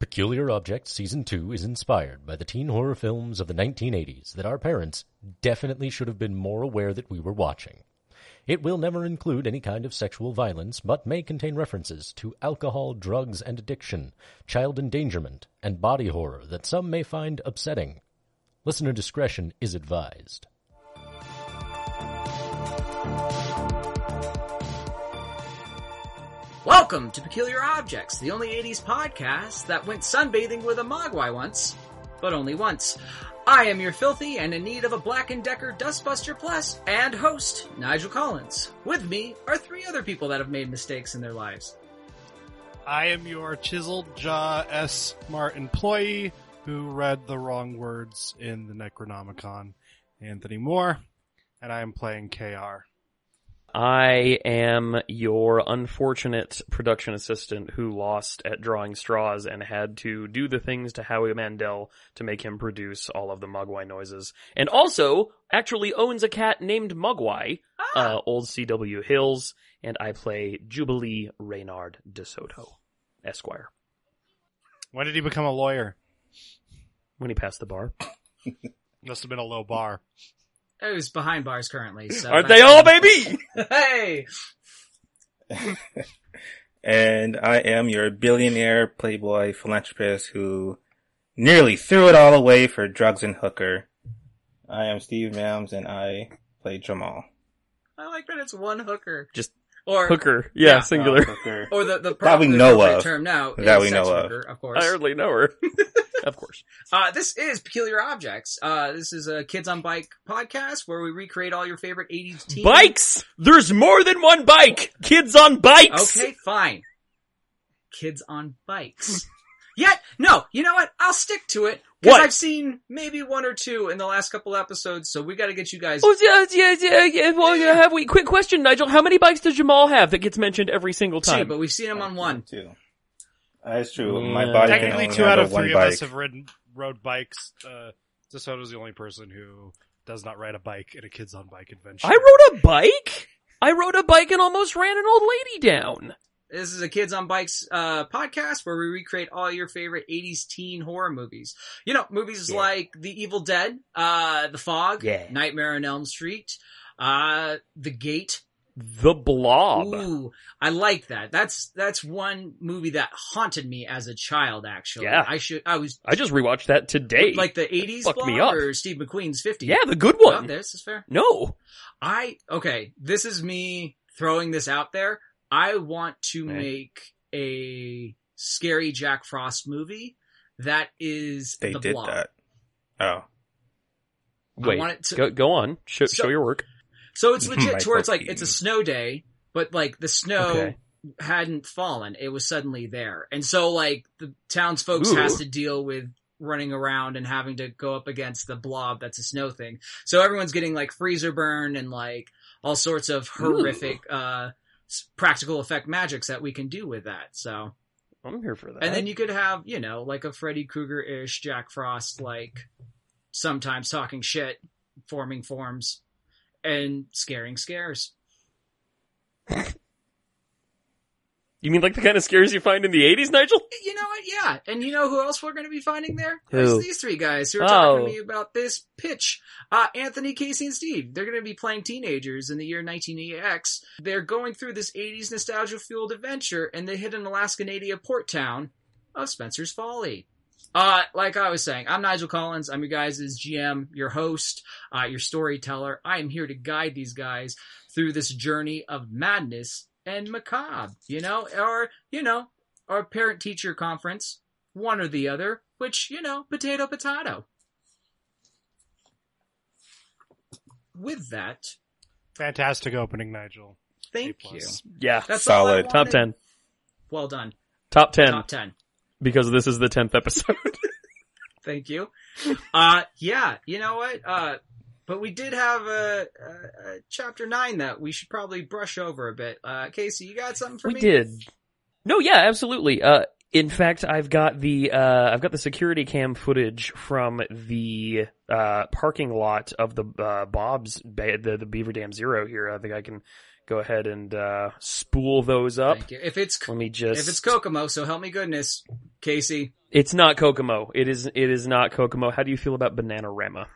Peculiar Objects Season 2 is inspired by the teen horror films of the 1980s that our parents definitely should have been more aware that we were watching. It will never include any kind of sexual violence, but may contain references to alcohol, drugs, and addiction, child endangerment, and body horror that some may find upsetting. Listener discretion is advised. Welcome to Peculiar Objects, the only 80s podcast that went sunbathing with a Mogwai once, but only once. I am your filthy and in need of a Black & Decker Dustbuster Plus and host, Nigel Collins. With me are three other people that have made mistakes in their lives. I am your chiseled jaw S smart employee who read the wrong words in the Necronomicon, Anthony Moore, and I am playing KR. I am your unfortunate production assistant who lost at drawing straws and had to do the things to Howie Mandel to make him produce all of the Mogwai noises. And also actually owns a cat named Mogwai, uh, old CW Hills, and I play Jubilee Reynard DeSoto, Esquire, When did he become a lawyer? when he passed the bar. Must have been a low bar. It was behind bars currently, so. Aren't they all, baby? hey! and I am your billionaire playboy philanthropist who nearly threw it all away for drugs and hooker. I am Steve Mams and I play Jamal. I like that it's one hooker. Just Or, Hooker. Yeah, Yeah. singular. Uh, hooker. or the, the That we properly know of. term now That is we know sex of. worker, of course. I hardly know her. of course. Uh, this is Peculiar Objects. Uh, this is a Kids on Bike podcast where we recreate all your favorite 80s teen. Bikes! There's more than one bike! Kids on bikes! Okay, fine. Kids on bikes. Yet, no, you know what? I'll stick to it. Because I've seen maybe one or two in the last couple episodes, so we gotta get you guys. Oh, yeah, yeah, yeah, yeah. Well, yeah, have we? Quick question, Nigel. How many bikes does Jamal have that gets mentioned every single time? two, time? but we've seen him on one. Two. That's true. Yeah. My body Technically, two out of one three of bike. us have ridden rode bikes. Uh, DeSoto's the only person who does not ride a bike in a kids on bike adventure. I rode a bike? I rode a bike and almost ran an old lady down. This is a Kids on Bikes uh, podcast where we recreate all your favorite 80s teen horror movies. You know, movies Yeah. like The Evil Dead, uh, The Fog, Yeah. Nightmare on Elm Street, uh, The Gate. The Blob. Ooh, I like that. That's that's one movie that haunted me as a child. Actually, Yeah. I should. I was I just rewatched that today. like the 80s Fucked block me up. or Steve McQueen's 50. yeah, the good Oh, one. this is fair. No. I okay. This is me throwing this out there. I want to Okay. make a scary Jack Frost movie that is They the did blob. that. Oh. Wait. want it to- go, go on. Show, So- show your work. So it's legit to where it's like it's a snow day, but like the snow Okay. hadn't fallen. It was suddenly there. And so like the townsfolk Ooh. has to deal with running around and having to go up against the blob that's a snow thing. So everyone's getting like freezer burn and like all sorts of horrific uh s- practical effect magics that we can do with that. So I'm here for that. and then you could have, you know, like a Freddy Krueger-ish Jack Frost like sometimes talking shit, forming forms and scaring scares. you mean like the kind of scares you find in the 80s, Nigel? You know what? Yeah. And you know who else we're going to be finding there? Who? There's these three guys who are talking Oh. to me about this pitch. Uh, Anthony, Casey, and Steve. They're going to be playing teenagers in the year 1980X. They're going through this 80s nostalgia fueled adventure and they hit an Alaska Nadia port town of Spencer's Folly. Uh, like I was saying, I'm Nigel Collins. I'm your guys' GM, your host, uh, your storyteller. I am here to guide these guys through this journey of madness and macabre, you know, or, you know, or parent teacher conference, one or the other, which, you know, potato potato. With that, Fantastic opening, Nigel. thank A you. Yeah. That's Solid. Top 10. Well done. Top 10. Top 10. Because this is the 10th episode. Thank you. Uh, yeah, you know what? Uh, but we did have a, a, a chapter 9 that we should probably brush over a bit. Uh, Casey, you got something for we me? We did. No, yeah, absolutely. Uh, in fact, I've got the uh, I've got the security cam footage from the uh, parking lot of the uh, Bob's ba- the the Beaver Dam Zero here. I think I can go ahead and uh, spool those up. Thank you. If it's, Let me just if it's Kokomo, so help me goodness, Casey. It's not Kokomo. It is. It is not Kokomo. How do you feel about Bananarama?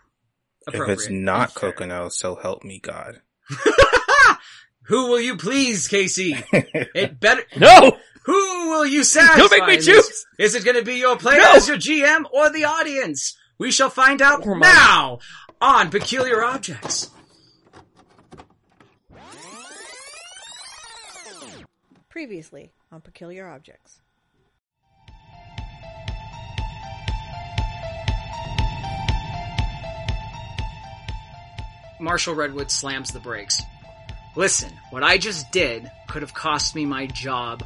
If it's not and fair. Kokomo, so help me God. Who will you please, Casey? It better. No. Who will you satisfy? Don't make me choose! Is it going to be your player No! your GM or the audience? We shall find out Or my- now on Peculiar Objects. Previously on Peculiar Objects. Marshall Redwood slams the brakes. Listen, what I just did could have cost me my job.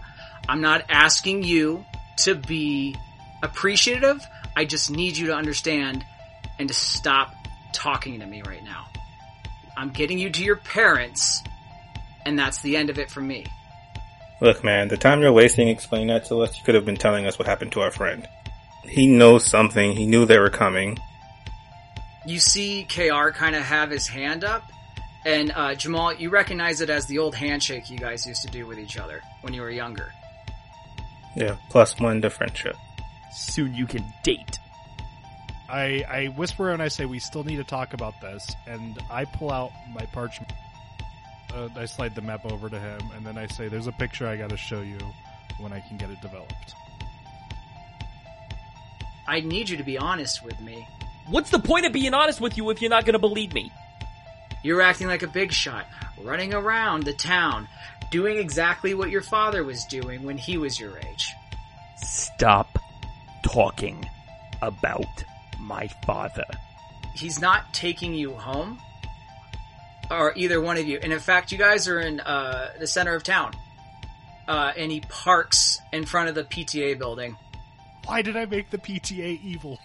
I'm not asking you to be appreciative. I just need you to understand and to stop talking to me right now. I'm getting you to your parents, and that's the end of it for me. Look, man, the time you're wasting explaining that to us, you could have been telling us what happened to our friend. He knows something. He knew they were coming. You see KR kind of have his hand up, and uh, Jamal, you recognize it as the old handshake you guys used to do with each other when you were younger. Yeah, plus one to friendship. Soon you can date. I, I whisper and I say, we still need to talk about this. And I pull out my parchment. Uh, I slide the map over to him, and then I say, there's a picture I gotta show you when I can get it developed. I need you to be honest with me. What's the point of being honest with you if you're not going to believe me? You're acting like a big shot, running around the town, doing exactly what your father was doing when he was your age. Stop talking about my father. He's not taking you home, or either one of you. And in fact, you guys are in uh, the center of town. Uh, and he parks in front of the PTA building. Why did I make the PTA evil?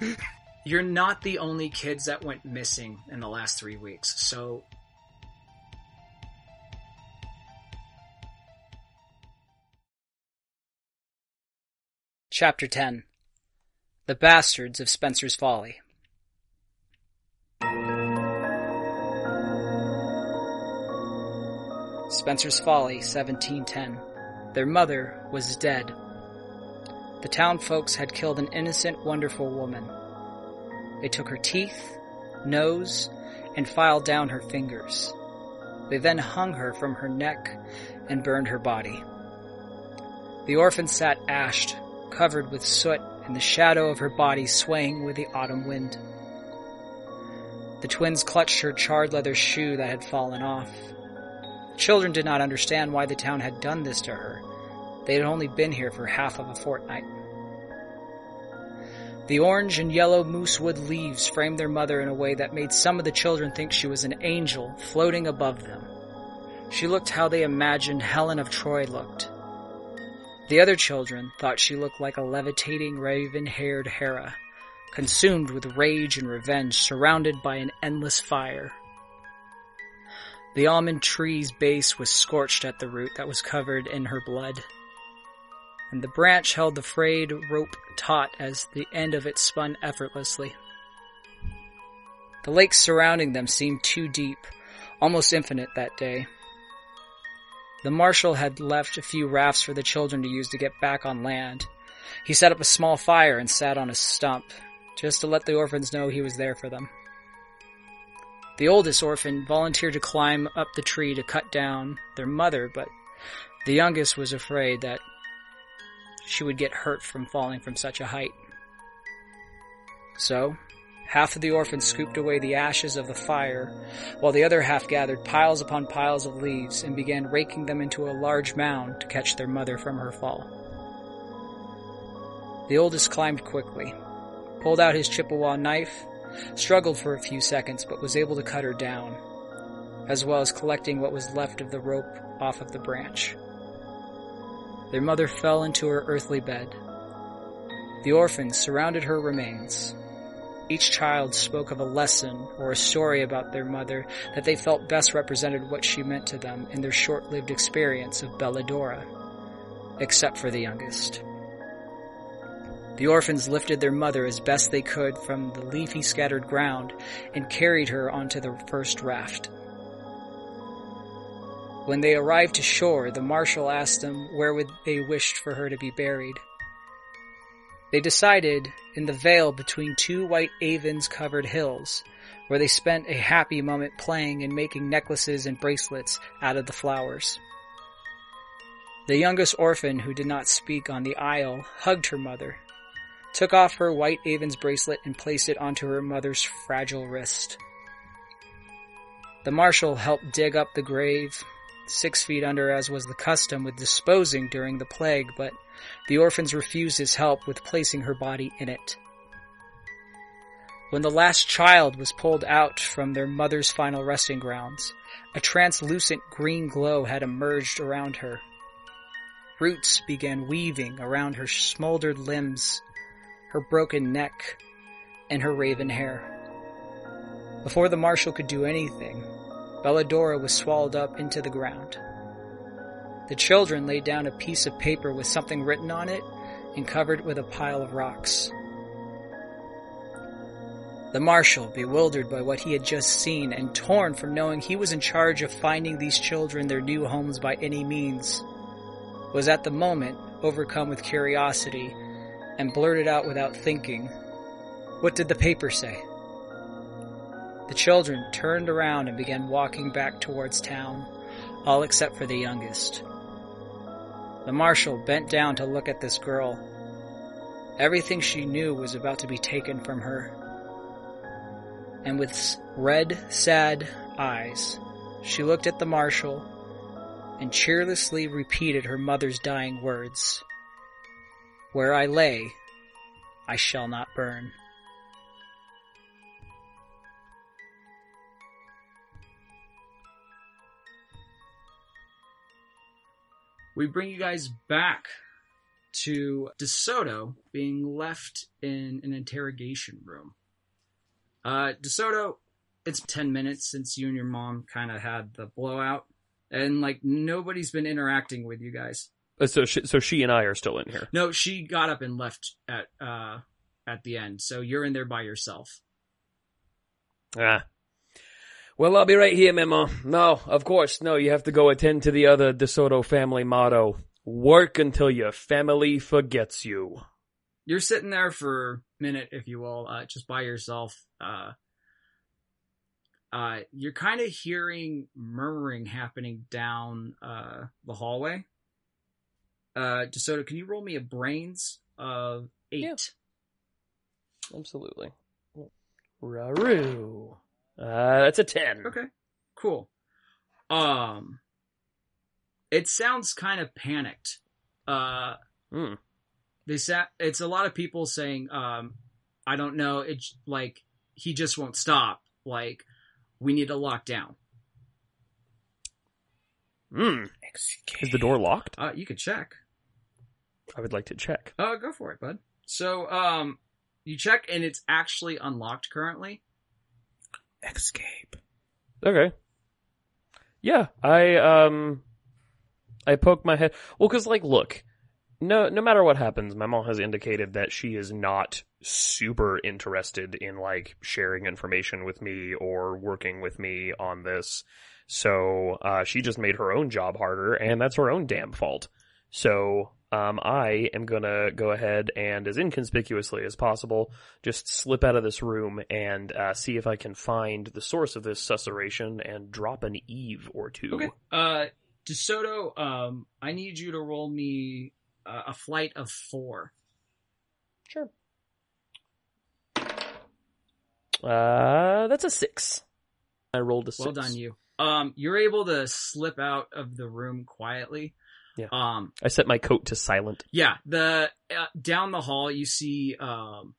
You're not the only kids that went missing in the last three weeks, so. Chapter 10 The Bastards of Spencer's Folly. Spencer's Folly, 1710. Their mother was dead. The town folks had killed an innocent, wonderful woman. They took her teeth, nose, and filed down her fingers. They then hung her from her neck and burned her body. The orphan sat ashed, covered with soot, and the shadow of her body swaying with the autumn wind. The twins clutched her charred leather shoe that had fallen off. The Children did not understand why the town had done this to her. They had only been here for half of a fortnight. The orange and yellow moosewood leaves framed their mother in a way that made some of the children think she was an angel floating above them. She looked how they imagined Helen of Troy looked. The other children thought she looked like a levitating raven-haired Hera, consumed with rage and revenge, surrounded by an endless fire. The almond tree's base was scorched at the root that was covered in her blood and the branch held the frayed rope taut as the end of it spun effortlessly. The lakes surrounding them seemed too deep, almost infinite that day. The marshal had left a few rafts for the children to use to get back on land. He set up a small fire and sat on a stump, just to let the orphans know he was there for them. The oldest orphan volunteered to climb up the tree to cut down their mother, but the youngest was afraid that she would get hurt from falling from such a height. So, half of the orphans scooped away the ashes of the fire, while the other half gathered piles upon piles of leaves and began raking them into a large mound to catch their mother from her fall. The oldest climbed quickly, pulled out his Chippewa knife, struggled for a few seconds, but was able to cut her down, as well as collecting what was left of the rope off of the branch. Their mother fell into her earthly bed. The orphans surrounded her remains. Each child spoke of a lesson or a story about their mother that they felt best represented what she meant to them in their short-lived experience of Belladora, except for the youngest. The orphans lifted their mother as best they could from the leafy scattered ground and carried her onto the first raft. When they arrived to shore, the marshal asked them where would they wished for her to be buried. They decided in the vale between two white avens covered hills, where they spent a happy moment playing and making necklaces and bracelets out of the flowers. The youngest orphan, who did not speak on the isle, hugged her mother, took off her white avens bracelet and placed it onto her mother's fragile wrist. The marshal helped dig up the grave, six feet under as was the custom with disposing during the plague, but the orphans refused his help with placing her body in it. When the last child was pulled out from their mother's final resting grounds, a translucent green glow had emerged around her. Roots began weaving around her smoldered limbs, her broken neck, and her raven hair. Before the marshal could do anything, Belladora was swallowed up into the ground. The children laid down a piece of paper with something written on it and covered it with a pile of rocks. The marshal, bewildered by what he had just seen and torn from knowing he was in charge of finding these children their new homes by any means, was at the moment overcome with curiosity and blurted out without thinking, What did the paper say? The children turned around and began walking back towards town, all except for the youngest. The marshal bent down to look at this girl. Everything she knew was about to be taken from her. And with red, sad eyes, she looked at the marshal and cheerlessly repeated her mother's dying words. Where I lay, I shall not burn. We bring you guys back to DeSoto being left in an interrogation room. Uh, DeSoto, it's 10 minutes since you and your mom kind of had the blowout, and like nobody's been interacting with you guys. Uh, So she, so she and I are still in here. No, she got up and left at uh at the end, so you're in there by yourself. Ah. Well, I'll be right here, Memo. No, of course, no, you have to go attend to the other DeSoto family motto. Work until your family forgets you. You're sitting there for a minute, if you will, uh, just by yourself. Uh, uh, you're kind of hearing murmuring happening down uh, the hallway. Uh, DeSoto, can you roll me a brains of eight? Yeah. Absolutely. Raru. Uh, that's a 10. Okay, cool. Um, it sounds kind of panicked. Uh, Hmm. they sa- it's a lot of people saying, um, I don't know, it's like he just won't stop. Like we need to lock down. Hmm. Is the door locked? Uh, you could check. I would like to check. Uh, go for it, bud. So, um, you check and it's actually unlocked currently. Escape. Okay. Yeah, I um, I poke my head. Well, because like, look, no, no matter what happens, my mom has indicated that she is not super interested in like sharing information with me or working with me on this. So uh, she just made her own job harder, and that's her own damn fault. So um, I am gonna go ahead and, as inconspicuously as possible, just slip out of this room and uh, see if I can find the source of this susurration and drop an Eve or two. Okay. Uh, DeSoto, um, I need you to roll me uh, a flight of four. Sure. Uh, that's a six. I rolled a six. Well done, you. Um, you're able to slip out of the room quietly. Yeah. Um, I set my coat to silent. yeah. The uh, down the hall, you see um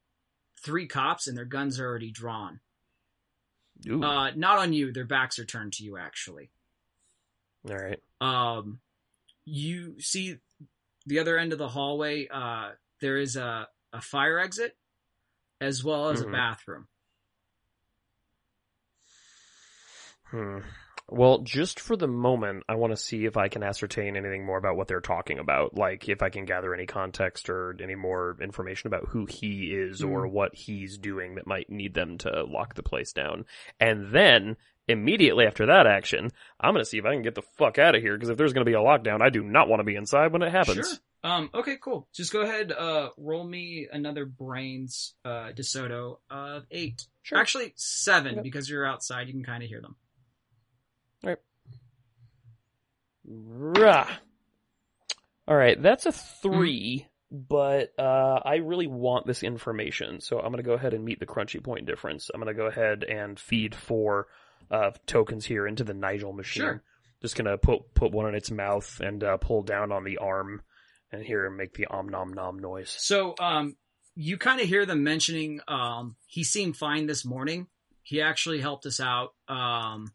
three cops, and their guns are already drawn. Uh, not on you. Their backs are turned to you, actually. All right. Um, you see the other end of the hallway. Uh, there is a a fire exit, as well as Mhm. a bathroom. Hmm. Well, just for the moment, I want to see if I can ascertain anything more about what they're talking about. Like, if I can gather any context or any more information about who he is or what he's doing that might need them to lock the place down. And then, immediately after that action, I'm going to see if I can get the fuck out of here, because if there's going to be a lockdown, I do not want to be inside when it happens. Sure. Um, okay, cool. Just go ahead, uh, roll me another brains, uh, DeSoto of eight. Sure. Actually, seven, Okay. because you're outside, you can kind of hear them. Rah. All right, that's a three, but uh, I really want this information, so I'm going to go ahead and meet the crunchy point difference. I'm going to go ahead and feed four uh, tokens here into the Nigel machine. Sure. Just going to put put one in its mouth and uh, pull down on the arm, and here make the om nom nom noise. So, um, you kind of hear them mentioning, um, he seemed fine this morning. He actually helped us out. Um,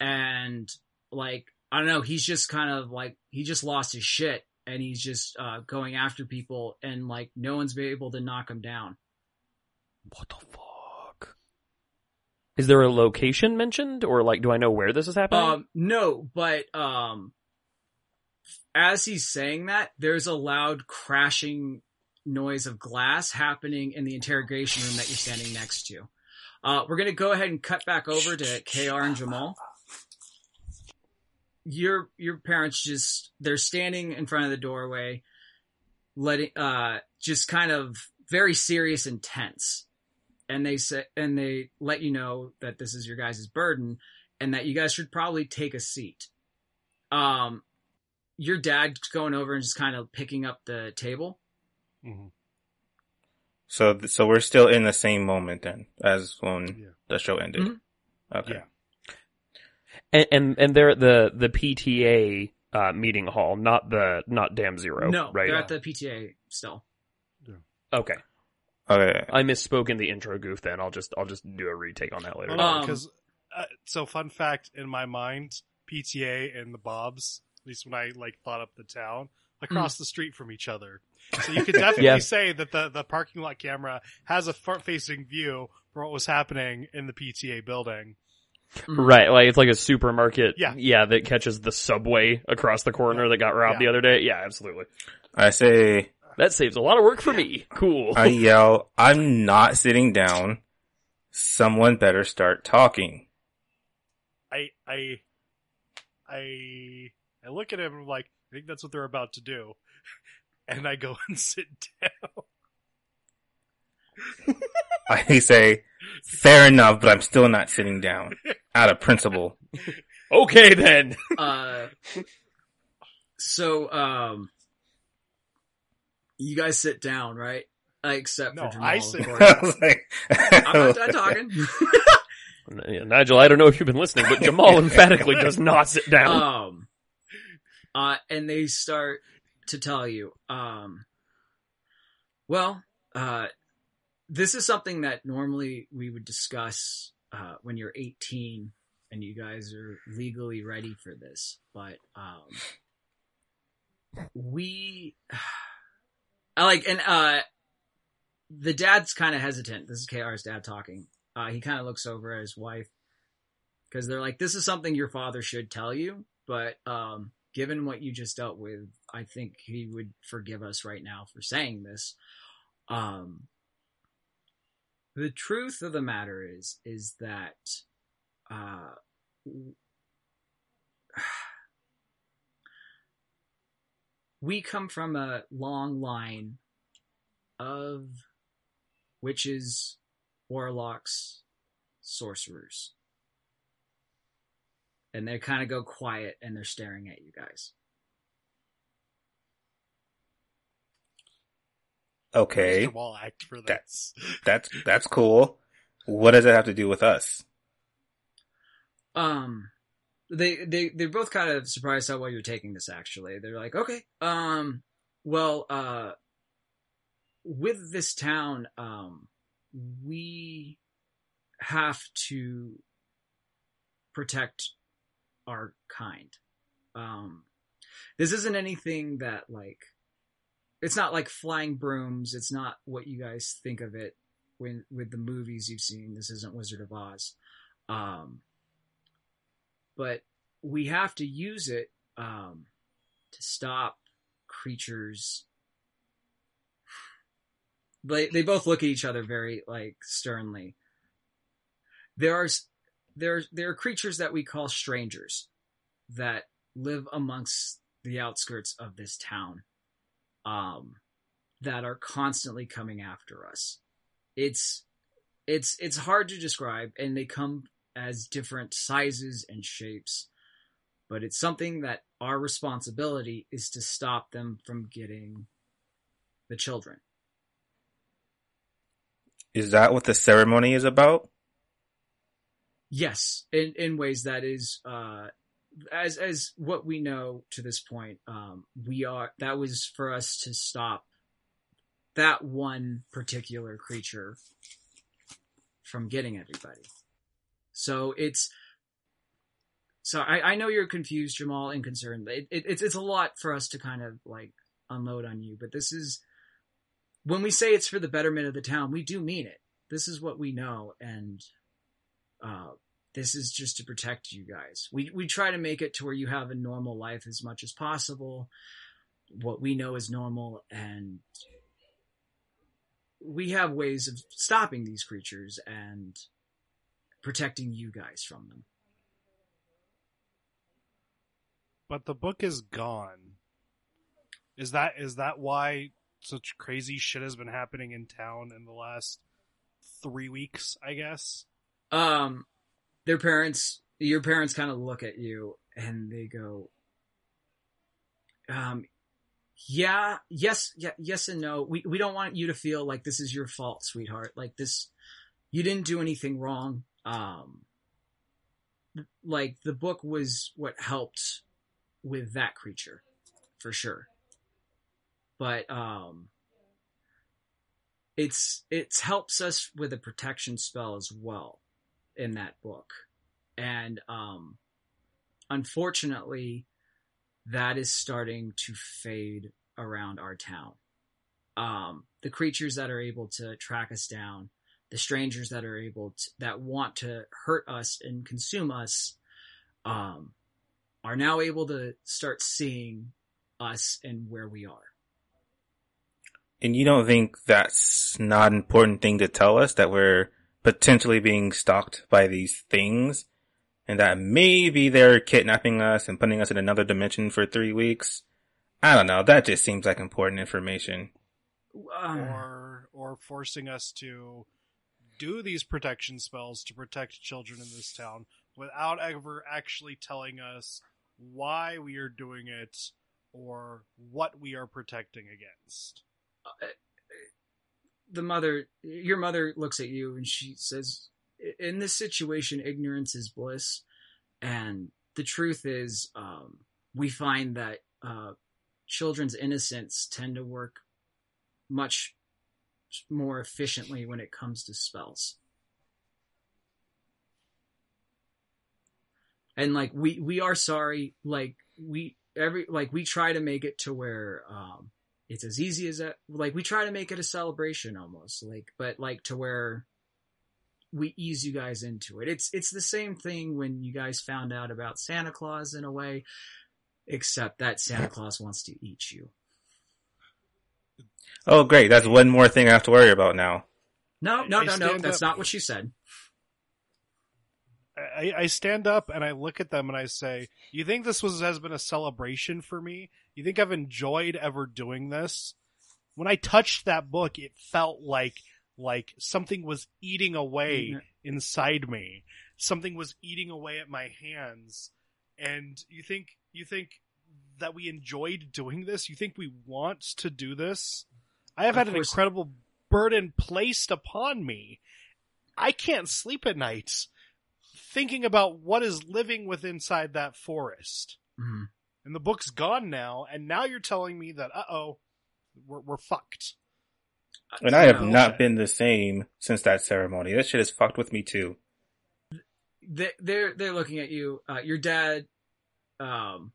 and like, I don't know, he's just kind of like, he just lost his shit and he's just, uh, going after people and like, no one's been able to knock him down. What the fuck? Is there a location mentioned, or like, do I know where this is happening? Um, no, but, um, as he's saying that, there's a loud crashing noise of glass happening in the interrogation room that you're standing next to. Uh, we're gonna go ahead and cut back over to KR and Jamal. Your your parents just they're standing in front of the doorway, letting uh just kind of very serious and tense. And they say and they let you know that this is your guys' burden and that you guys should probably take a seat. Um your dad's going over and just kind of picking up the table. Mm-hmm. So, so we're still in the same moment then as when Yeah. the show ended. Mhm. Okay. Yeah. And and, and they're at the the PTA uh, meeting hall, not the not Dam Zero. no, right? they're at the PTA still. okay, Okay. I misspoke in the intro goof. Then I'll just I'll just do a retake on that later. Oh, no, Um, because uh, so fun fact in my mind, PTA and the Bobs, at least when I like thought up the town, across the street from each other. So you could definitely Yeah. say that the the parking lot camera has a front facing view for what was happening in the PTA building. Mm-hmm. Right, like it's like a supermarket. Yeah. yeah, that catches the subway across the corner that got robbed Yeah. the other day. Yeah, absolutely. I say, That saves a lot of work for me. Cool. I yell, I'm not sitting down. Someone better start talking. I I I I look at him and I'm like, I think that's what they're about to do. And I go and sit down. I say, fair enough, but I'm still not sitting down. Out of principle. okay then. uh, so um, you guys sit down, right? Uh, except No, for Jamal, I sit. I like, I'm not done talking. Yeah, Nigel, I don't know if you've been listening, but Jamal emphatically does not sit down. um, uh, and they start to tell you, um, well, uh, this is something that normally we would discuss uh, when you're 18 and you guys are legally ready for this, but um, we, I like, and uh, the dad's kind of hesitant. This is KR's dad talking. Uh, he kind of looks over at his wife because they're like, "This is something your father should tell you," but um, given what you just dealt with, I think he would forgive us right now for saying this. Um, the truth of the matter is, is that uh, we come from a long line of witches, warlocks, sorcerers. And they kind of go quiet and they're staring at you guys. Okay, Mr. Wall act for That- this. that's, that's cool. What does it have to do with us? Um, they they they're both kind of surprised how well you're taking this. Actually, they're like, okay, um, well, uh, with this town, um, we have to protect our kind. Um, this isn't anything that like, it's not like flying brooms. It's not what you guys think of it when with the movies you've seen. This isn't Wizard of Oz. Um, but we have to use it um, to stop creatures. They they both look at each other very like sternly. There are there there are creatures that we call strangers that live amongst the outskirts of this town, um, that are constantly coming after us. It's it's it's hard to describe, and they come as different sizes and shapes. But it's something that our responsibility is to stop them from getting the children. Is that what the ceremony is about? Yes, in in ways that is uh as as what we know to this point, um we are that was for us to stop that one particular creature from getting everybody. So it's so I, I know you're confused, Jamal, and concerned. It, it, it's it's a lot for us to kind of like unload on you, but this is when we say it's for the betterment of the town, we do mean it. This is what we know, and uh, this is just to protect you guys. We we try to make it to where you have a normal life as much as possible. What we know is normal, and we have ways of stopping these creatures and protecting you guys from them. But the book is gone. Is that is that why such crazy shit has been happening in town in the last three weeks? I guess. Um, their parents, your parents, kind of look at you and they go, um, yeah, yes, yeah, yes and no. We we don't want you to feel like this is your fault, sweetheart. Like this, you didn't do anything wrong. Um, like the book was what helped with that creature, for sure. But um, it's it helps us with a protection spell as well in that book, and um, unfortunately that is starting to fade around our town. Um, the creatures that are able to track us down, the strangers that are able to, that want to hurt us and consume us, um, are now able to start seeing us and where we are. And you don't think that's not an important thing to tell us that we're potentially being stalked by these things and that maybe they're kidnapping us and putting us in another dimension for three weeks. I don't know. That just seems like important information. Um, or or forcing us to do these protection spells to protect children in this town without ever actually telling us why we are doing it or what we are protecting against. The mother, your mother looks at you and she says, in this situation, ignorance is bliss. And the truth is, um, we find that uh, children's innocence tend to work much more efficiently when it comes to spells. And like we we are sorry, like we every like we try to make it to where um it's as easy as that like we try to make it a celebration almost like but like to where we ease you guys into it. It's it's the same thing when you guys found out about Santa Claus in a way, except that Santa Claus wants to eat you. Oh, great. That's one more thing I have to worry about now. No, no, I no, no. That's not what she said. I, I stand up and I look at them and I say, "You think this was has been a celebration for me? You think I've enjoyed ever doing this? When I touched that book, it felt like like something was eating away Mhm. inside me. Something was eating away at my hands. And you think you think that we enjoyed doing this? You think we want to do this? I have Of had an course. incredible burden placed upon me. I can't sleep at night thinking about what is living within inside that forest. Mhm. And the book's gone now, and now you're telling me that uh oh, we're we're fucked. And I have No. not been the same since that ceremony. That shit has fucked with me too. they, they're they're looking at you. Uh, your dad, um,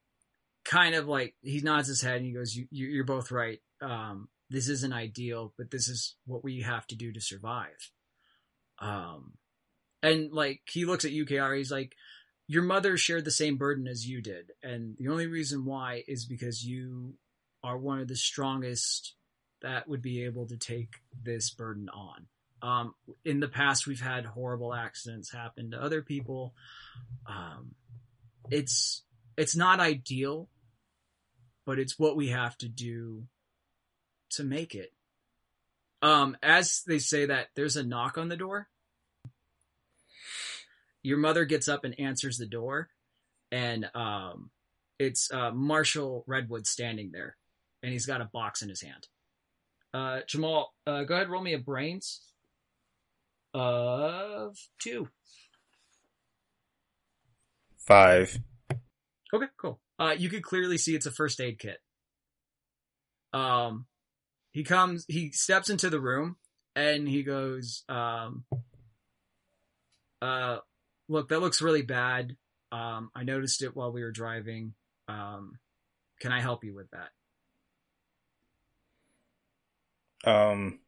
kind of like he nods his head and he goes, "You, you you're both right. Um, this isn't ideal, but this is what we have to do to survive." Um, and like he looks at UKR, he's like, "Your mother shared the same burden as you did, and the only reason why is because you are one of the strongest that would be able to take this burden on." Um, in the past, we've had horrible accidents happen to other people. Um, it's it's not ideal, but it's what we have to do to make it. Um, as they say that, there's a knock on the door. Your mother gets up and answers the door, and um, it's uh, Marshall Redwood standing there, and he's got a box in his hand. Uh, Jamal, uh, go ahead, roll me a brains of two. Five. Okay, cool. Uh, you could clearly see it's a first aid kit. Um, he comes, he steps into the room and he goes, um, uh, look, that looks really bad. Um, I noticed it while we were driving. Um, can I help you with that? Um,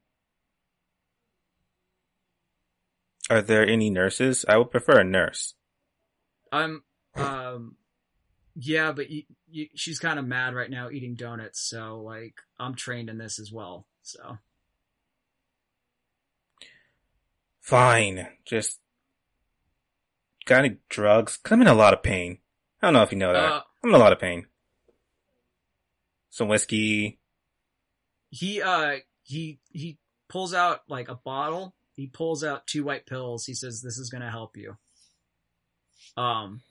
are there any nurses? I would prefer a nurse. I'm, um, yeah, but y y she's kind of mad right now eating donuts. So like, I'm trained in this as well. So Fine. Just got any drugs? 'Cause I'm in a lot of pain. I don't know if you know that. Uh, I'm in a lot of pain. Some whiskey. he uh he he pulls out like a bottle he pulls out two white pills he says this is gonna help you um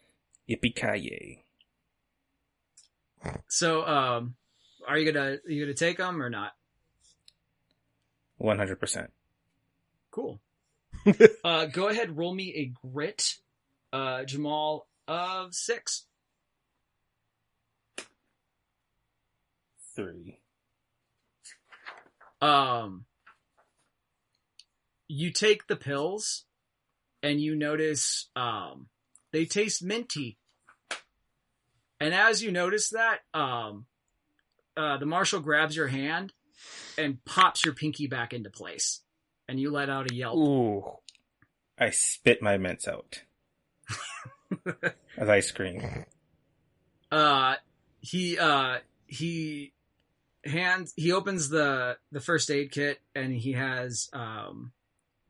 Yippee ki so um are you gonna are you gonna take them or not One hundred percent. cool uh go ahead roll me a grit uh jamal of six Three. um you take the pills and you notice um they taste minty and as you notice that um uh the marshal grabs your hand and pops your pinky back into place and you let out a yelp Ooh. I spit my mints out as I scream. uh he uh he hands he opens the the first aid kit and he has um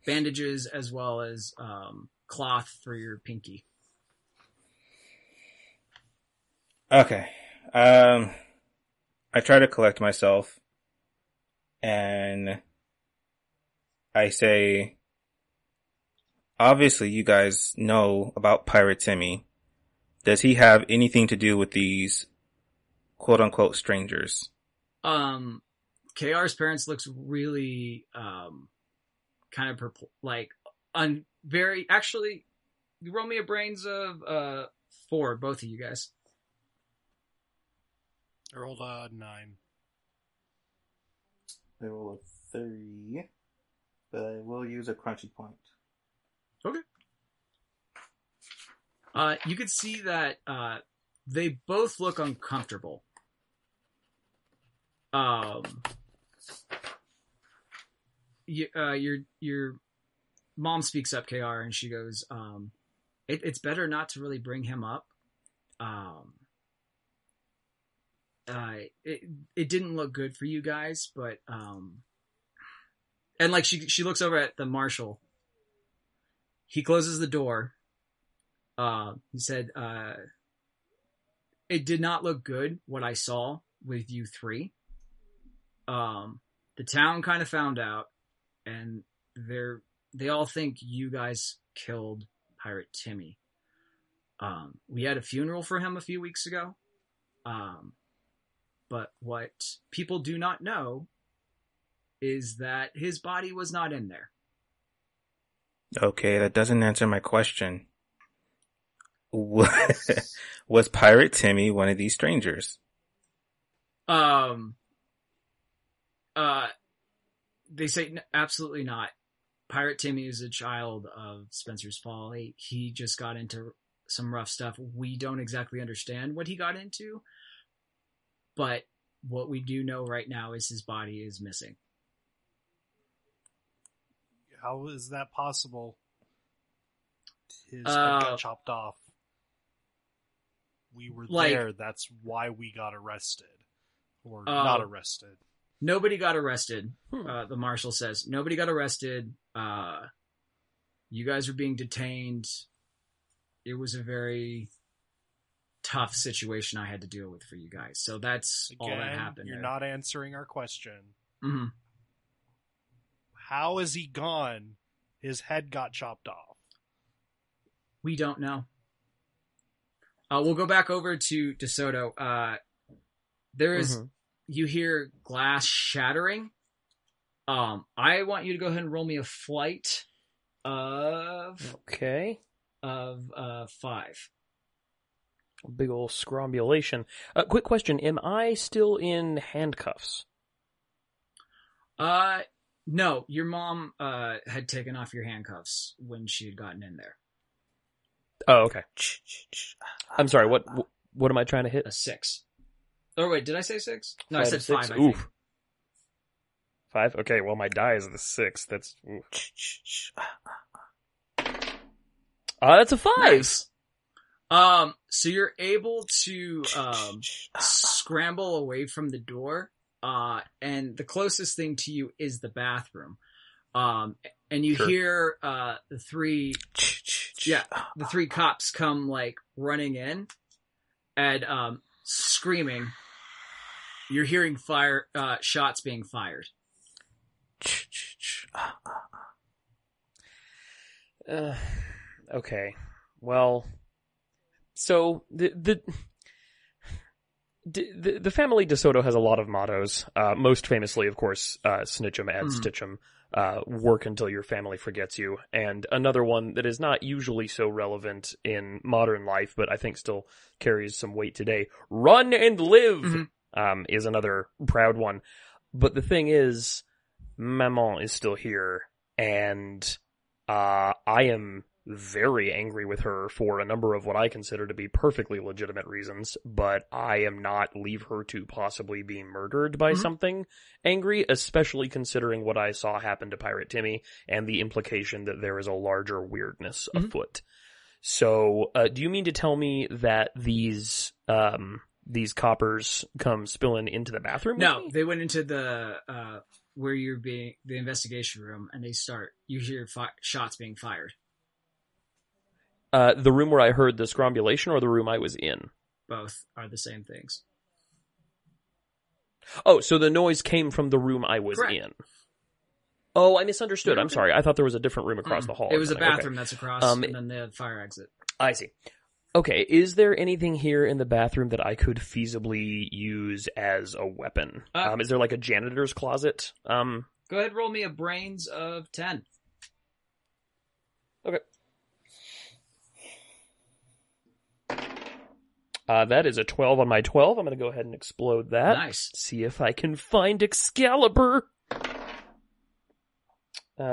bandages as well as um cloth for your pinky Okay. Um, I try to collect myself, and I say, obviously, you guys know about Pirate Timmy. Does he have anything to do with these quote unquote strangers? um kr's parents looks really um kind of perpl- like un very actually you roll me a brains of uh four both of you guys I rolled a nine. I roll a three, but I will use a crunchy point. Uh you can see that uh they both look uncomfortable. Um you, uh your your mom speaks up kr and she goes um it, it's better not to really bring him up. Um uh it it didn't look good for you guys but um and like she she looks over at the marshal he closes the door. Uh he said uh it did not look good what i saw with you three. Um the town kind of found out and they're they all think you guys killed pirate timmy. Um we had a funeral for him a few weeks ago. Um but what people do not know is that his body was not in there Okay, that doesn't answer my question. Was Pirate Timmy one of these strangers? Um. Uh, they say absolutely not. Pirate Timmy is a child of Spencer's Folly. He just got into some rough stuff. We don't exactly understand what he got into, but what we do know right now is his body is missing. How is that possible? His Uh, head got chopped off. We were like- there. That's why we got arrested, or Uh, not arrested. Nobody got arrested. Hmm. Uh, the marshal says nobody got arrested. Uh, you guys were being detained. It was a very tough situation I had to deal with for you guys. So that's all that Again, happened. you're there. not answering our question. hmm How is he gone? His head got chopped off. We don't know. Uh, we'll go back over to DeSoto. Uh, there is- Mhm. you hear glass shattering. Um, I want you to go ahead and roll me a flight of Okay. of uh five. Big old scrombulation. Uh, quick question. Am I still in handcuffs? Uh, no, your mom uh had taken off your handcuffs when she had gotten in there. Oh, okay. I'm sorry. What what am I trying to hit? A six. Or wait, did I say six? No, I said six? five. I think. Oof. Five. Okay. Well, my die is the six. That's. Uh, that's a five. Nice. Um, so you're able to um scramble away from the door, uh, and the closest thing to you is the bathroom. Um, and you Sure. hear uh the three yeah the three cops come like running in and um screaming. You're hearing fire uh shots being fired. Uh, okay. Well, so the the. D- The, the family DeSoto has a lot of mottos. Uh, most famously, of course, uh, snitch 'em and Mhm. stitch 'em. Uh, work until your family forgets you. And another one that is not usually so relevant in modern life, but I think still carries some weight today. Run and live, Mhm. um, is another proud one. But the thing is, Maman is still here, and uh, I am very angry with her for a number of what I consider to be perfectly legitimate reasons, but I am not leave her to possibly be murdered by Mhm. something angry, especially considering what I saw happen to Pirate Timmy and the implication that there is a larger weirdness Mhm. afoot. So, uh, do you mean to tell me that these, um, these coppers come spilling into the bathroom? No, they went into the uh where you're being the investigation room, and they start. You hear fi- shots being fired. Uh, the room where I heard the scrombulation or the room I was in? Both are the same things. Oh, so the noise came from the room I was Correct. in. Oh, I misunderstood. I'm sorry. I thought there was a different room across Mm. the hall. It was a something. Okay. bathroom that's across, Um, and then the fire exit. I see. Okay, is there anything here in the bathroom that I could feasibly use as a weapon? Uh, um, is there like a janitor's closet? Um, Go ahead, roll me a brains of ten. Uh, that is a 12 on my 12. I'm going to go ahead and explode that. Nice. See if I can find Excalibur. Uh,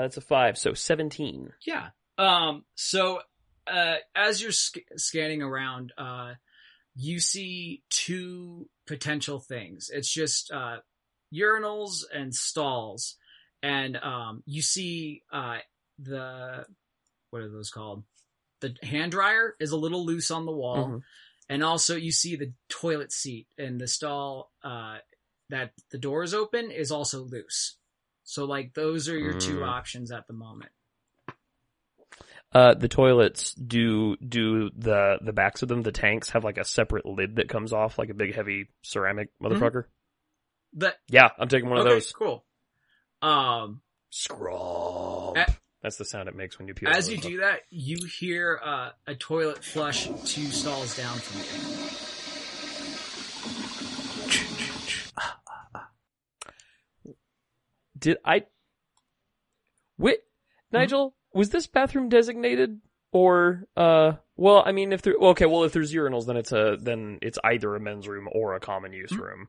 that's a 5, so 17. Yeah. Um. So, uh, as you're sc- scanning around, uh, you see two potential things. It's just uh, urinals and stalls, and um, you see uh the what are those called? The hand dryer is a little loose on the wall. Mhm. And also you see the toilet seat and the stall uh, that the door is open is also loose. So like those are your two Mm. options at the moment. Uh, the toilets do do the the backs of them. The tanks have like a separate lid that comes off, like a big heavy ceramic motherfucker. The Yeah, I'm taking one okay, of those. cool. Um, Scrub. That's the sound it makes when you peel. as you do that, you hear uh, a toilet flush two stalls down from you. Did I? Wait, Nigel, was this bathroom designated or uh? Well, I mean, if there okay, well, if there's urinals, then it's a then it's either a men's room or a common use Mhm. room.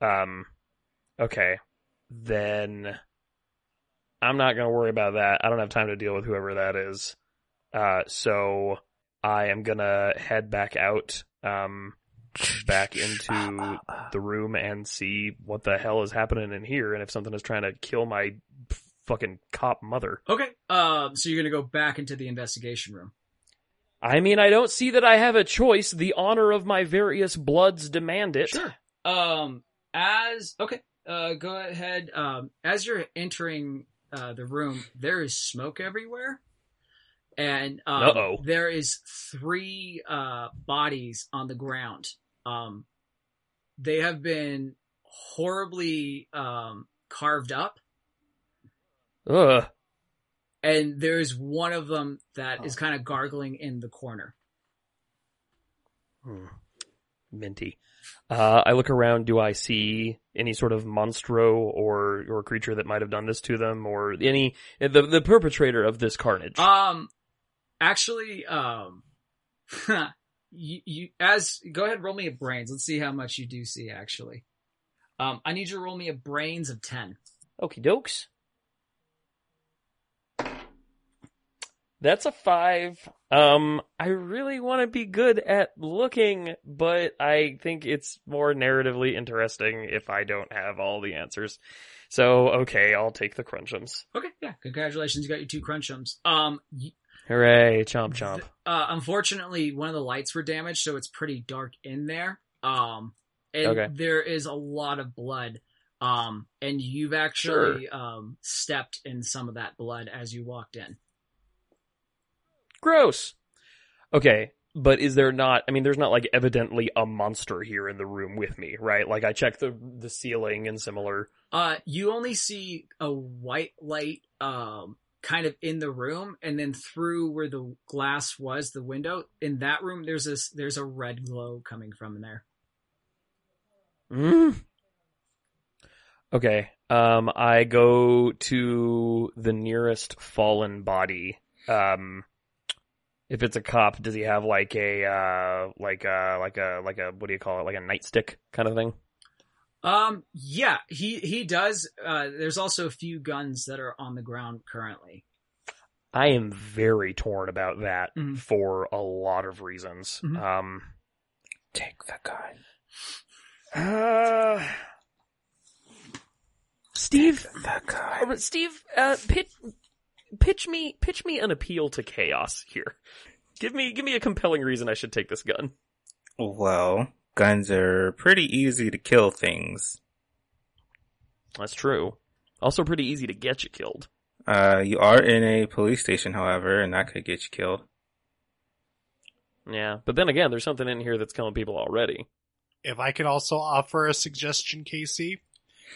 Um, okay, then I'm not gonna worry about that. I don't have time to deal with whoever that is. Uh, so I am gonna head back out, um, back into the room and see what the hell is happening in here, and if something is trying to kill my fucking cop mother. Okay. Um, so you're gonna go back into the investigation room. I mean, I don't see that I have a choice. The honor of my various bloods demand it. Sure. Um, as okay, uh, go ahead. Um, as you're entering uh, the room, there is smoke everywhere, and um, Uh-oh. there is three uh, bodies on the ground. Um, they have been horribly um, carved up, Ugh. and there's one of them that is kind of gargling in the corner. Hmm. Minty. Uh, I look around. Do I see any sort of monstro or or creature that might have done this to them, or any the the perpetrator of this carnage? Um, actually, um, you, you as go ahead, roll me a brains. Let's see how much you do see. Actually, um, I need you to roll me a brains of ten. Okie dokes. That's a five. Um, I really want to be good at looking, but I think it's more narratively interesting if I don't have all the answers. So, okay, I'll take the crunchums. Okay, yeah, congratulations, you got your two crunchums. Um, y- Hooray, chomp chomp. uh, unfortunately, one of the lights were damaged, so it's pretty dark in there. Um, and Okay. there is a lot of blood. Um, and you've actually um stepped in some of that blood as you walked in. Gross. Okay, but is there not? I mean, there's not like evidently a monster here in the room with me, right? Like I checked the the ceiling and similar. Uh, you only see a white light, um, kind of in the room, and then through where the glass was, the window in that room, there's this, there's a red glow coming from there. Mm. Okay. Um, I go to the nearest fallen body. Um, if it's a cop, does he have like a uh, like a like a like a what do you call it? Like a nightstick kind of thing? Um, yeah, he he does. Uh, there's also a few guns that are on the ground currently. I am very torn about that Mhm. for a lot of reasons. Mhm. Um, Take the gun. uh, Steve, The gun. Uh, Steve, uh, pitch, pitch me, pitch me an appeal to chaos here. Give me, give me a compelling reason I should take this gun. Well, guns are pretty easy to kill things. That's true. Also pretty easy to get you killed. Uh, you are in a police station, however, and that could get you killed. Yeah, but then again, there's something in here that's killing people already. If I could also offer a suggestion, Casey,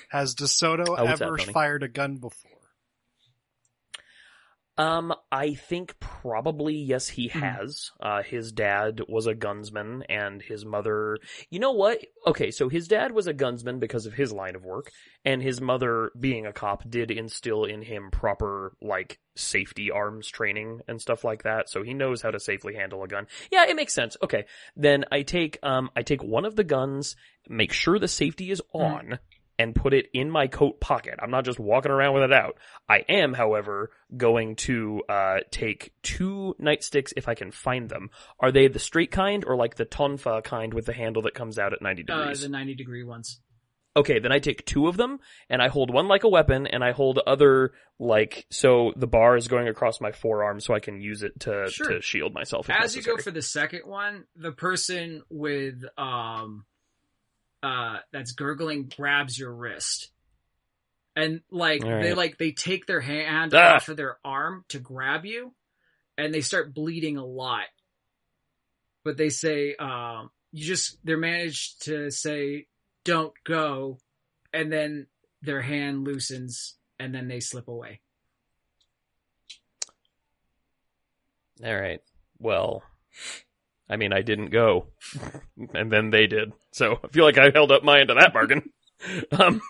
has DeSoto Oh, what's that, ever fired a gun before? Um, I think probably yes, he Hmm. has. Uh, his dad was a gunsman, and his mother. You know what? Okay, so his dad was a gunsman because of his line of work, and his mother, being a cop, did instill in him proper like safety arms training and stuff like that. So he knows how to safely handle a gun. Yeah, it makes sense. Okay, then I take um I take one of the guns, make sure the safety is on. And put it in my coat pocket. I'm not just walking around with it out. I am, however, going to uh, take two nightsticks if I can find them. Are they the straight kind or like the tonfa kind with the handle that comes out at 90 Uh, degrees? the ninety degree ones. Okay, then I take two of them and I hold one like a weapon and I hold other like so the bar is going across my forearm so I can use it to Sure. to shield myself. As you go for the second one, the person with um uh that's gurgling grabs your wrist. And like All they like they take their hand Ah. off of their arm to grab you and they start bleeding a lot. But they say um you just they're managed to say don't go and then their hand loosens and then they slip away. All right. Well, I mean, I didn't go, and then they did. So I feel like I held up my end of that bargain. um,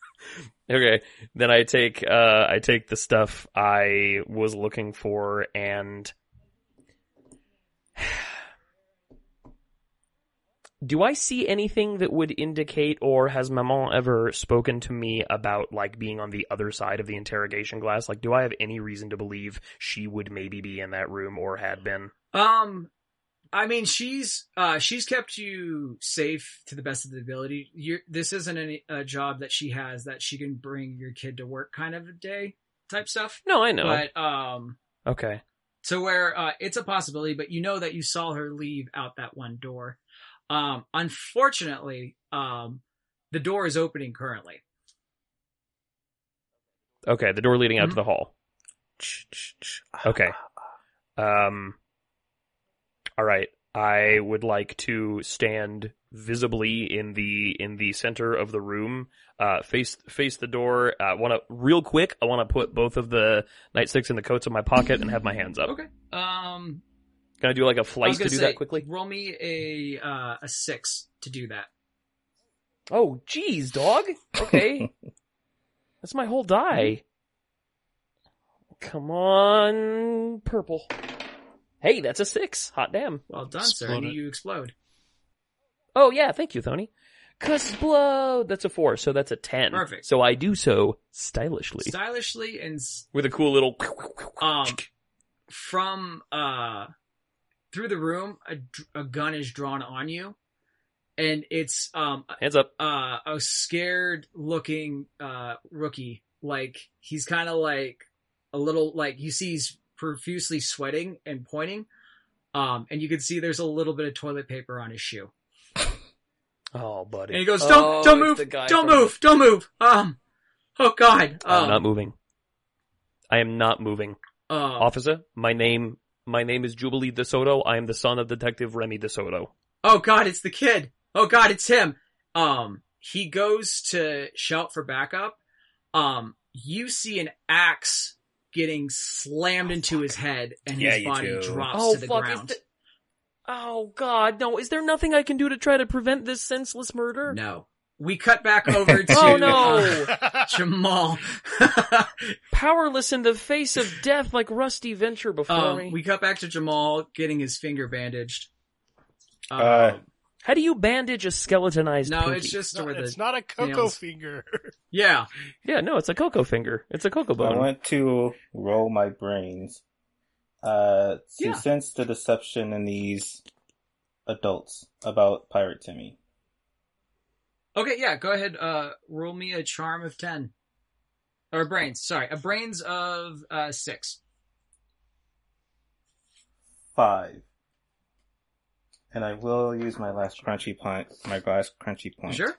okay, then I take uh, I take the stuff I was looking for, and do I see anything that would indicate, or has Maman ever spoken to me about like being on the other side of the interrogation glass? Like, do I have any reason to believe she would maybe be in that room or had been? Um, I mean, she's uh she's kept you safe to the best of the ability. You're, this isn't any, a job that she has that she can bring your kid to work kind of a day type stuff. No, I know. But um, okay. to where uh, it's a possibility, but you know that you saw her leave out that one door. Um, unfortunately, um, the door is opening currently. Okay, the door leading out Mhm. to the hall. Okay. Um all right. I would like to stand visibly in the in the center of the room. Uh, face face the door. I want to real quick. I want to put both of the nightsticks in the coats of my pocket and have my hands up. Okay. Um, Can I do like a flight to gonna do say, that quickly? Roll me a uh, a six to do that. Oh, geez, dog. Okay, that's my whole die. Come on, purple. Hey, that's a six. Hot damn. Well done, sir. Explode And it. you explode. Oh yeah, thank you, Tony. Explode. That's a four, so that's a ten. Perfect. So I do so stylishly Stylishly and s- with a cool little. um from uh through the room a, a gun is drawn on you and it's um Hands up. uh a scared looking uh rookie like he's kind of like a little like you see he's profusely sweating and pointing um and you can see there's a little bit of toilet paper on his shoe Oh, buddy. and he goes Oh, don't don't move don't from- move don't move um oh god I'm um, not moving. I am not moving. uh, Officer, my name my name is Jubilee DeSoto. I am the son of Detective Remy DeSoto. oh god it's the kid oh god it's him um he goes to shout for backup um you see an axe getting slammed into his head and Yeah, his body do. drops Oh to the fuck! Is ground th- oh god, no! Is there nothing I can do to try to prevent this senseless murder? no we cut back over to Oh no! uh, jamal Powerless in the face of death, like Rusty Venture before um, me. we cut back to jamal getting his finger bandaged um, Uh, How do you bandage a skeletonized? no pinky? it's just No, where the it's not a cocoa nails- finger. yeah yeah, no, it's a cocoa finger. It's a cocoa bone. I bone. want to roll my brains uh, to Yeah. sense the deception in these adults about Pirate Timmy. Okay, yeah, go ahead. Uh, roll me a charm of ten, or brains. Sorry, a brains of uh six. Five. And I will use my last crunchy point, my last crunchy point. Sure.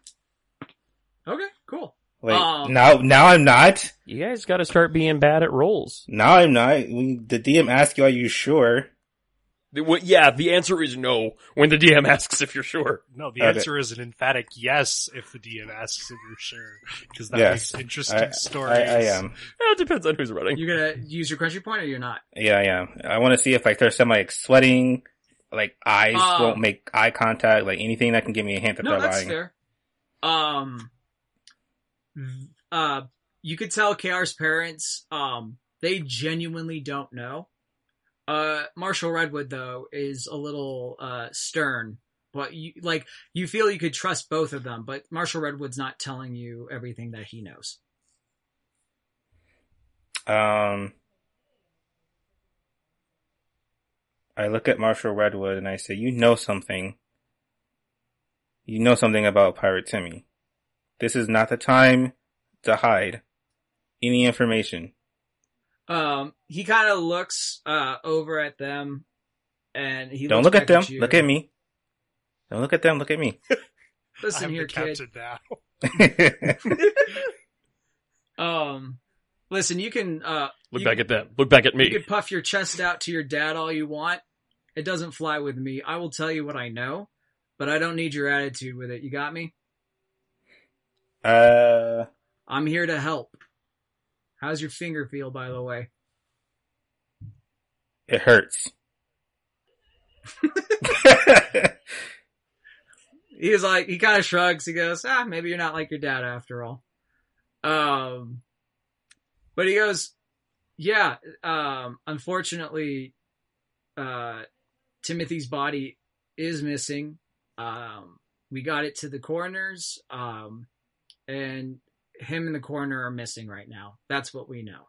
Okay, cool. Wait, Um, now, now I'm not. You guys got to start being bad at rolls. Now I'm not. We, the DM asked you, are you sure? The- what- Yeah, the answer is no when the DM asks if you're sure. No, the Okay. answer is an emphatic yes if the DM asks if you're sure, because that Yes. makes interesting I, stories. I, I am. Eh, It depends on who's running. You're gonna use your crunchy point or you're not? Yeah, I am. I want to see if like there's some like sweating, like eyes Um, won't make eye contact, like anything that can give me a hint that No, they're that's lying. fair. Um, uh, you could tell KR's parents, um, they genuinely don't know. Uh, Marshall Redwood though is a little uh stern, but you like you feel you could trust both of them, but Marshall Redwood's not telling you everything that he knows. Um, I look at Marshall Redwood and I say, "You know something. You know something about Pirate Timmy. This is not the time to hide any information." Um, he kind of looks uh over at them, and he Don't look at them. you. Look at me. Don't look at them. Look at me. Listen I'm here, kid. captain now. Um, listen, you can uh Look you- back at them. Look back at me. You me. could puff your chest out to your dad all you want. It doesn't fly with me. I will tell you what I know, but I don't need your attitude with it. You got me? uh, I'm here to help. How's your finger feel, by the way? it hurts. He's like, he kind of shrugs. He goes, ah, maybe you're not like your dad after all. Um, but he goes, yeah, um, unfortunately, uh, Timothy's body is missing. Um, we got it to the coroners, um, and him and the coroner are missing right now. That's what we know.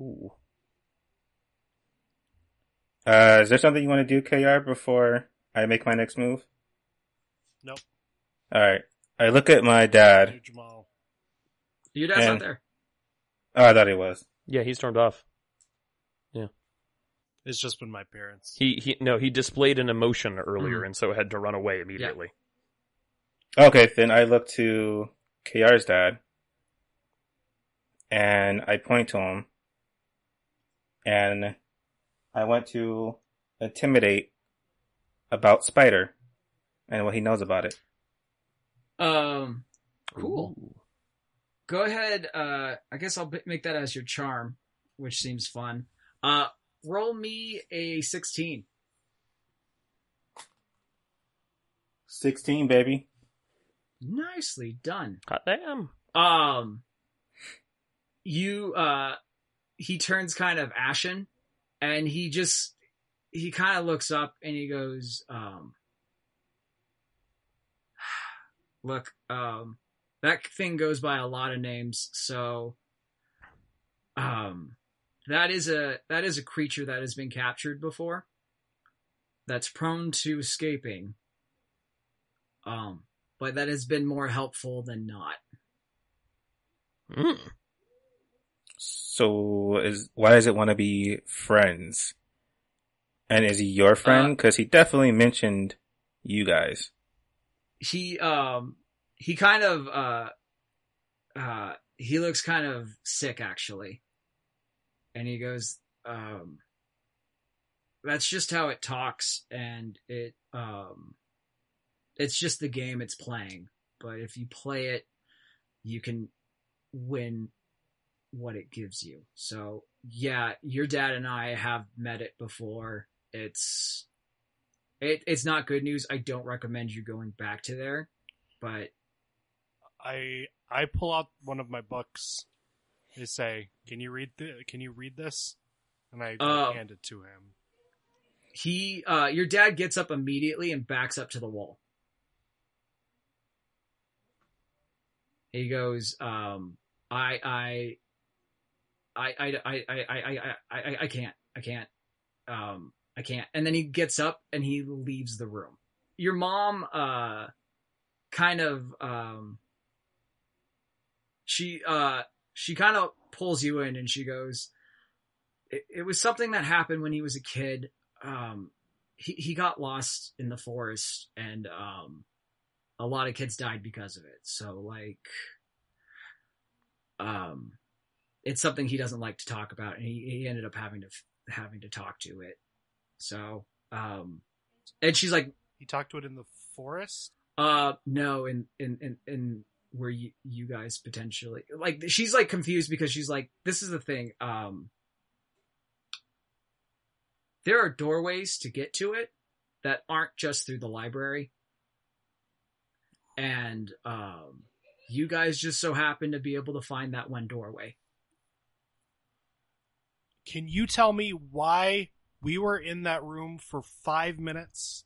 Ooh. uh, is there something you want to do, KR, before I make my next move? Nope. All right. I look at my dad. Jamal. Your dad's not And- there. Oh, I thought he was. Yeah, he stormed off. It's just been my parents. He he no, he displayed an emotion earlier Mhm. and so had to run away immediately. Okay, then I look to KR's dad and I point to him and I want to intimidate about Spider. and what he knows about it. Um, cool. Go ahead. Uh, I guess I'll b- make that as your charm, which seems fun. Uh, roll me a sixteen. 16, baby. Nicely done. Hot damn. Um, you uh, he turns kind of ashen, and he just he kind of looks up and he goes, um, look, um, that thing goes by a lot of names, so, um, that is a that is a creature that has been captured before. That's prone to escaping. Um, but that has been more helpful than not. Mm. So is why does it want to be friends? And is he your friend? Because he definitely mentioned you guys. he um he kind of uh uh he looks kind of sick actually and he goes um that's just how it talks and it um it's just the game it's playing. But if you play it you can win what it gives you. So yeah your dad and i have met it before. It's it, it's not good news. I don't recommend you going back to there but I I pull out one of my books. They say, "Can you read the? Can you read this?" And I Uh, hand it to him. he uh your dad gets up immediately and backs up to the wall he goes um i i i i i i i i, I, I can't i can't um i can't and then he gets up and he leaves the room your mom uh kind of um she uh she kind of pulls you in and she goes it, it was something that happened when he was a kid. Um he, he got lost in the forest and um a lot of kids died because of it. So like um it's something he doesn't like to talk about and he, he ended up having to having to talk to it. So um and she's like He talked to it in the forest. uh no in in in, in where you you guys potentially like she's like confused because she's like this is the thing um there are doorways to get to it that aren't just through the library and um you guys just so happen to be able to find that one doorway Can you tell me why we were in that room for five minutes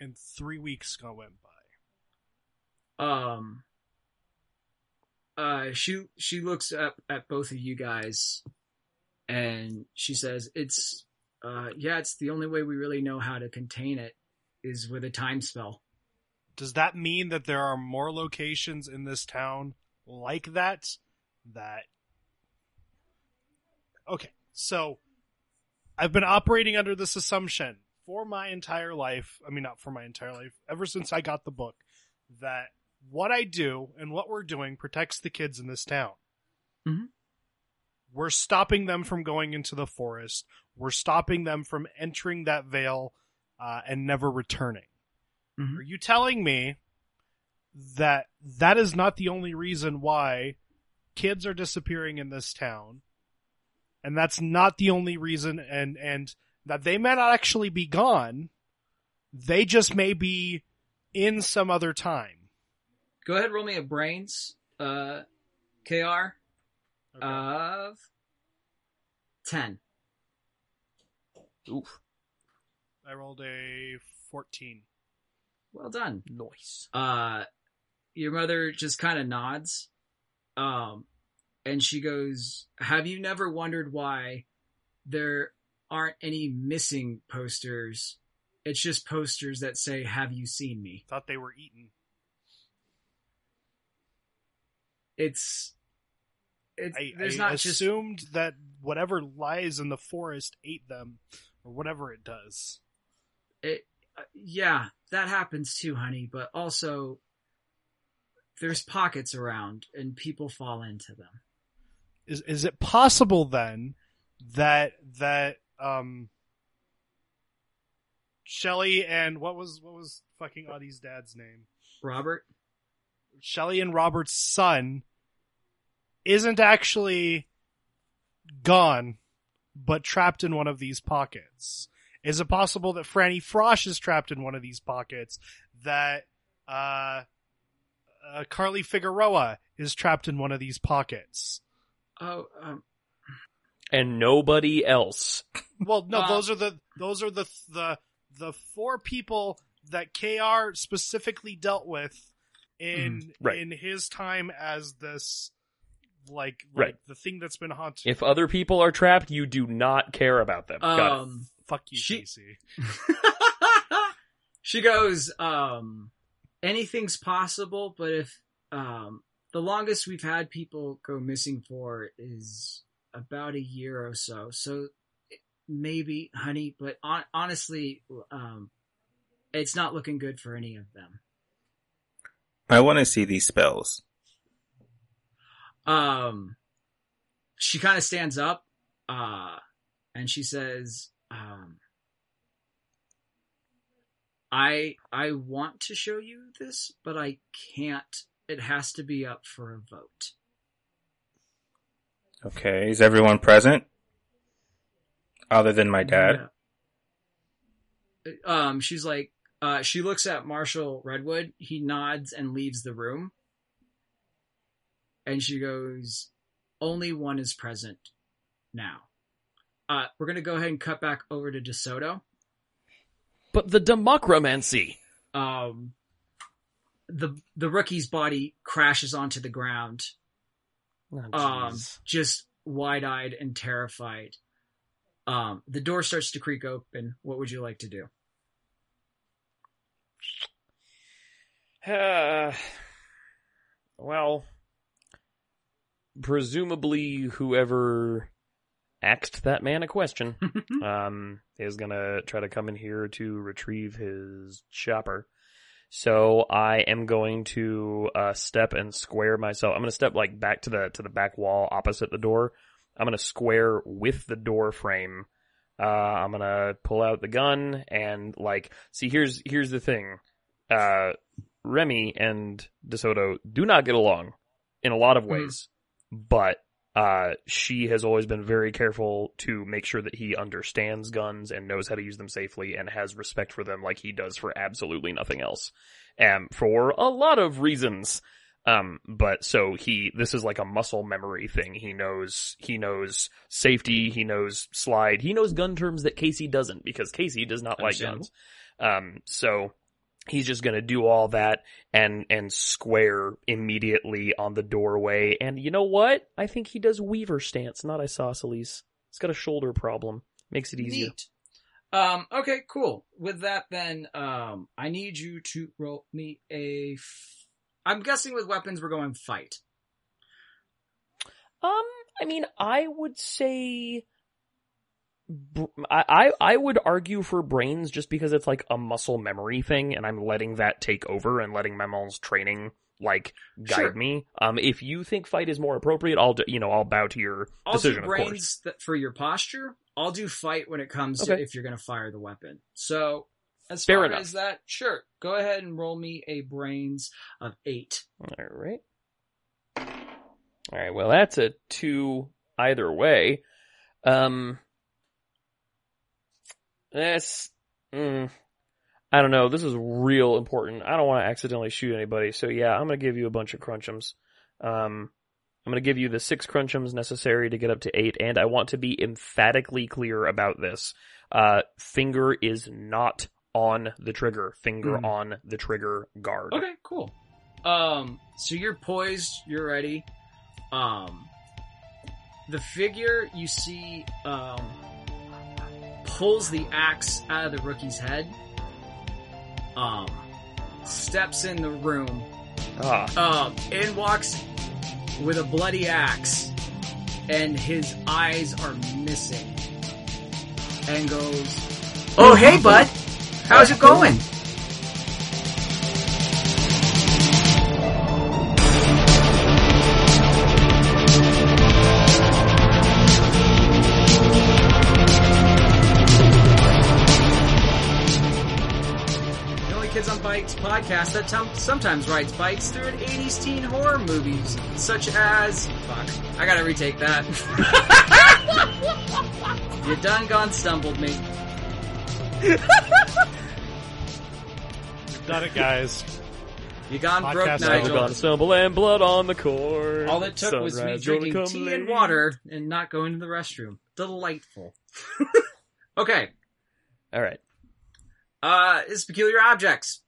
and three weeks go went by? um uh she she looks up at both of you guys and she says it's uh yeah it's the only way we really know how to contain it is with a time spell Does that mean that there are more locations in this town like that? That. Okay, so I've been operating under this assumption for my entire life. I mean, not for my entire life, ever since I got the book, that what I do and what we're doing protects the kids in this town. Mhm. We're stopping them from going into the forest. We're stopping them from entering that veil uh, and never returning. Mhm. Are you telling me that that is not the only reason why kids are disappearing in this town? And that's not the only reason and and that they may not actually be gone. They just may be in some other time. Go ahead roll me a brains uh kr Okay. of 10 Oof. I rolled a 14. well done Nice. uh your mother just kind of nods um and she goes have you never wondered why there aren't any missing posters it's just posters that say have you seen me Thought they were eaten. It's it's I, there's I not just assumed that whatever lies in the forest ate them, or whatever it does. it, uh, yeah that happens too honey but also there's pockets around and people fall into them is is it possible then that that um Shelly and what was what was fucking Audie's dad's name? Robert. Shelly and Robert's son isn't actually gone, but trapped in one of these pockets. Is it possible that Franny Frosh is trapped in one of these pockets? That uh, uh, Carly Figueroa is trapped in one of these pockets? Oh, um, And nobody else. Well, no, Uh, those are the those are the the the four people that KR specifically dealt with in Mm, right. in his time as this like like Right. the thing that's been haunted. If other people are trapped, you do not care about them. Got it. um, Fuck you, she- Casey. she goes, um, anything's possible, but if, um, the longest we've had people go missing for is about a year or so. So maybe, honey, but on- honestly, um, it's not looking good for any of them. I want to see these spells. um she kind of stands up uh and she says um i i want to show you this but i can't it has to be up for a vote Okay, is everyone present? Other than my dad? Yeah. um she's like uh she looks at marshall redwood. He nods and leaves the room. And she goes only one is present now. Uh we're gonna go ahead and cut back over to desoto. But the democromancy. um the the rookie's body crashes onto the ground Oh, um just wide-eyed and terrified. Um the door starts to creak open. What would you like to do Uh, well, presumably whoever asked that man a question um, is gonna try to come in here to retrieve his chopper. So I am going to uh, step and square myself. I'm gonna step like back to the to the back wall opposite the door. I'm gonna square with the door frame. Uh, I'm gonna pull out the gun and like see. Here's here's the thing. Uh, Remy and DeSoto do not get along in a lot of ways, but uh, she has always been very careful to make sure that he understands guns and knows how to use them safely and has respect for them like he does for absolutely nothing else. And for a lot of reasons. Um, but so he, this is like a muscle memory thing. He knows, he knows safety, he knows slide, he knows gun terms that Casey doesn't because Casey does not like guns. Um, so he's just gonna do all that and, and square immediately on the doorway. And you know what? I think he does Weaver stance, not isosceles. He's got a shoulder problem. Makes it easier. Neat. Um, okay, cool. With that, then, um, I need you to roll me a. I'm guessing with weapons we're going fight. Um, I mean, I would say, I, I would argue for brains just because it's like a muscle memory thing, and I'm letting that take over and letting Maman's training like guide Sure. me. Um, if you think fight is more appropriate, I'll do, you know I'll bow to your I'll decision, do brains that for your posture. I'll do fight when it comes to if you're going to fire the weapon. So, as Fair far enough. as that, sure. Go ahead and roll me a brains of eight. All right. All right. Well, that's a two either way. Um, that's. Mm, I don't know. This is real important. I don't want to accidentally shoot anybody. So yeah, I'm gonna give you a bunch of crunchums. Um, I'm gonna give you the six crunchums necessary to get up to eight, and I want to be emphatically clear about this. Uh, finger is not on the trigger. Finger Mhm. on the trigger guard. Okay, cool. Um, so you're poised, you're ready. Um, the figure you see, um, pulls the axe out of the rookie's head. Um, steps in the room. Ah. Um, in walks with a bloody axe, and his eyes are missing. And goes, "Oh hey, bud, how's it going?" Bites podcast that tom- sometimes rides bikes through an 80s teen horror movies, such as. Fuck. I gotta retake that. you done gone stumbled me. We've done it, guys. You gone broke, Podcast Nigel Nigel. gone stumble and blood on the court. All it took was me Sunrise gonna drinking come tea late. and water and not going to the restroom. Delightful. okay. All right. Uh, it's peculiar objects.